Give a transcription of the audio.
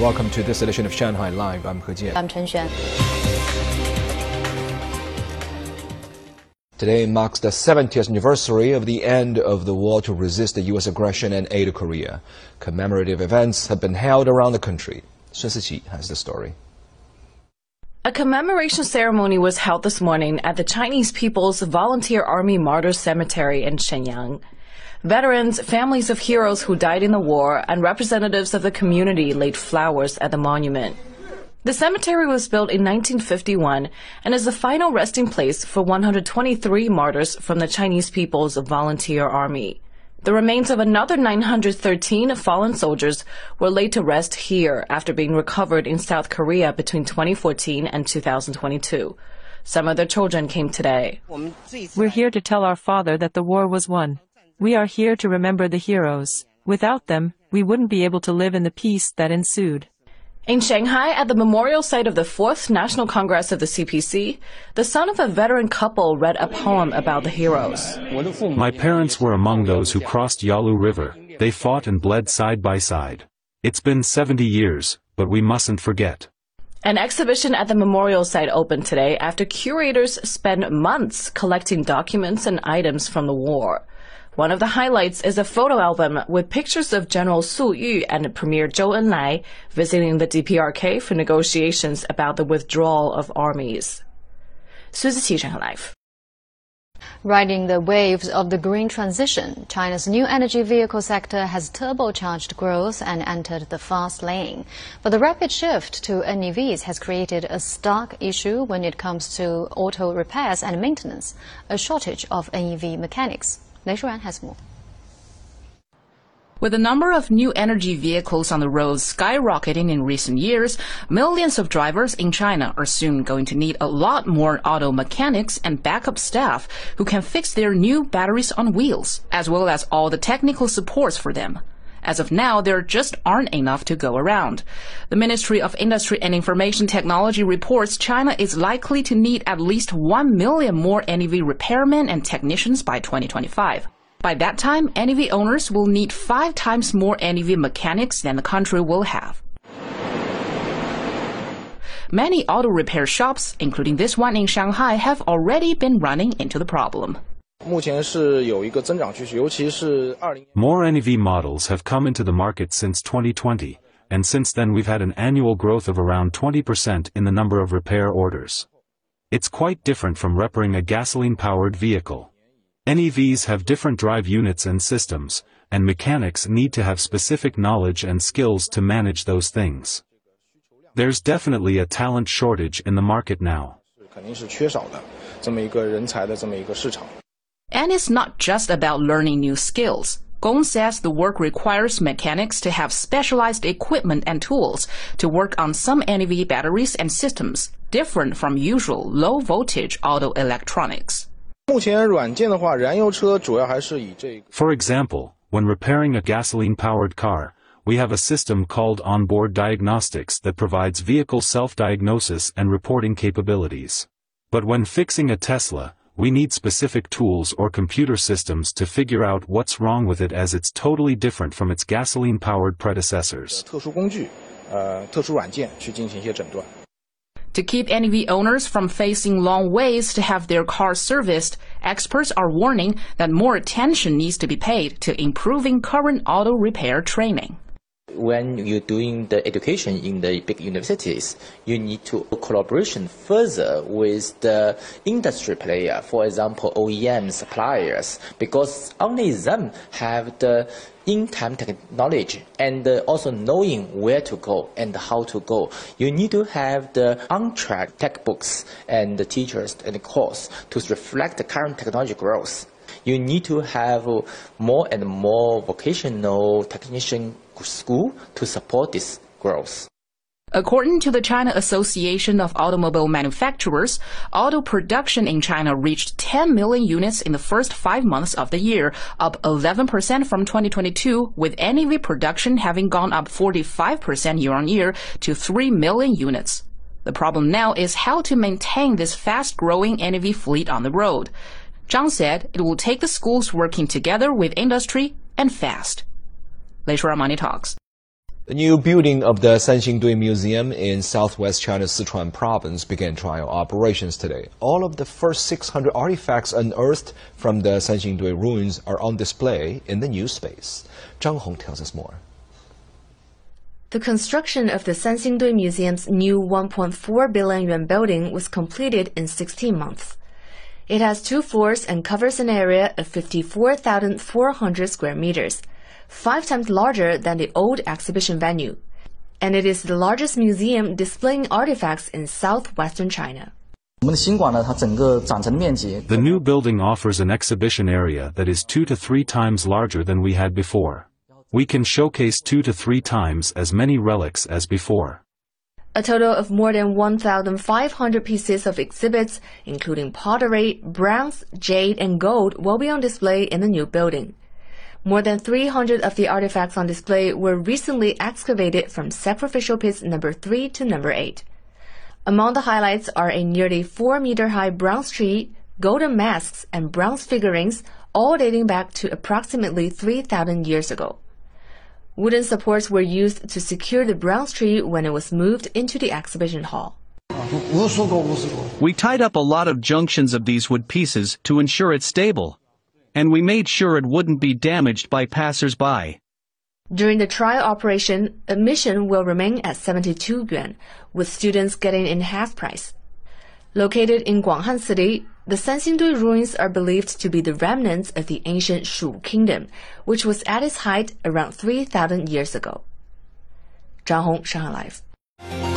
Welcome to this edition of Shanghai Live. I'm He Jian. I'm Chen Xuan. Today marks the 70th anniversary of the end of the war to resist the U.S. aggression and aid Korea. Commemorative events have been held around the country. Sun Siqi has the story. A commemoration ceremony was held this morning at the Chinese People's Volunteer Army Martyrs Cemetery in Shenyang. Veterans, families of heroes who died in the war, and representatives of the community laid flowers at the monument. The cemetery was built in 1951 and is the final resting place for 123 martyrs from the Chinese People's Volunteer Army. The remains of another 913 fallen soldiers were laid to rest here after being recovered in South Korea between 2014 and 2022. Some of their children came today. We're here to tell our father that the war was won. We are here to remember the heroes. Without them, we wouldn't be able to live in the peace that ensued. In Shanghai, at the memorial site of the Fourth National Congress of the CPC, the son of a veteran couple read a poem about the heroes. My parents were among those who crossed Yalu River. They fought and bled side by side. It's been 70 years, but we mustn't forget. An exhibition at the memorial site opened today after curators spent months collecting documents and items from the war. One of the highlights is a photo album with pictures of General Su Yu and Premier Zhou Enlai visiting the DPRK for negotiations about the withdrawal of armies. Live. Riding the waves of the green transition, China's new energy vehicle sector has turbocharged growth and entered the fast lane. But the rapid shift to NEVs has created a stark issue when it comes to auto repairs and maintenance, a shortage of NEV mechanics. Lei Shuran has more. With the number of new energy vehicles on the roads skyrocketing in recent years, millions of drivers in China are soon going to need a lot more auto mechanics and backup staff who can fix their new batteries on wheels, as well as all the technical supports for them. As of now, there just aren't enough to go around. The Ministry of Industry and Information Technology reports China is likely to need at least 1 million more NEV repairmen and technicians by 2025. By that time, NEV owners will need five times more NEV mechanics than the country will have. Many auto repair shops, including this one in Shanghai, have already been running into the problem. More NEV models have come into the market since 2020, and since then we've had an annual growth of around 20% in the number of repair orders. It's quite different from repairing a gasoline-powered vehicle. NEVs have different drive units and systems, and mechanics need to have specific knowledge and skills to manage those things. There's definitely a talent shortage in the market now. And it's not just about learning new skills. Gong says the work requires mechanics to have specialized equipment and tools to work on some NEV batteries and systems, different from usual low voltage auto electronics. For example, when repairing a gasoline-powered car, we have a system called onboard diagnostics that provides vehicle self-diagnosis and reporting capabilities. But when fixing a Tesla, we need specific tools or computer systems to figure out what's wrong with it as it's totally different from its gasoline-powered predecessors. To keep NEV owners from facing long waits to have their cars serviced, experts are warning that more attention needs to be paid to improving current auto repair training when you're doing the education in the big universities, you need to collaboration further with the industry player, for example, OEM suppliers, because only them have the in-time knowledge and also knowing where to go and how to go. You need to have the on-track textbooks and the teachers and the course to reflect the current technology growth. You need to have more and more vocational technician school to support this growth. According to the China Association of Automobile Manufacturers, auto production in China reached 10 million units in the first five months of the year, up 11% from 2022, with NEV production having gone up 45% year on year to 3 million units. The problem now is how to maintain this fast growing NEV fleet on the road. Zhang said it will take the schools working together with industry and fast. Later on Money Talks. The new building of the Sanxingdui Museum in southwest China's Sichuan province began trial operations today. All of the first 600 artifacts unearthed from the Sanxingdui ruins are on display in the new space. Zhang Hong tells us more. The construction of the Sanxingdui Museum's new 1.4 billion yuan building was completed in 16 months. It has two floors and covers an area of 54,400 square meters five times larger than the old exhibition venue, and it is the largest museum displaying artifacts in southwestern China. The new building offers an exhibition area that is two to three times larger than we had before. We can showcase two to three times as many relics as before. A total of more than 1,500 pieces of exhibits, including pottery, bronze, jade, and gold, will be on display in the new building. More than 300 of the artifacts on display were recently excavated from sacrificial pits number 3 to number 8. Among the highlights are a nearly 4 meter high bronze tree, golden masks, and bronze figurines, all dating back to approximately 3,000 years ago. Wooden supports were used to secure the bronze tree when it was moved into the exhibition hall. We tied up a lot of junctions of these wood pieces to ensure it's stable and we made sure it wouldn't be damaged by passers-by. During the trial operation, admission will remain at 72 yuan, with students getting in half price. Located in Guanghan City, the Sanxingdui ruins are believed to be the remnants of the ancient Shu kingdom, which was at its height around 3,000 years ago. Zhang Hong, Shanghai Live.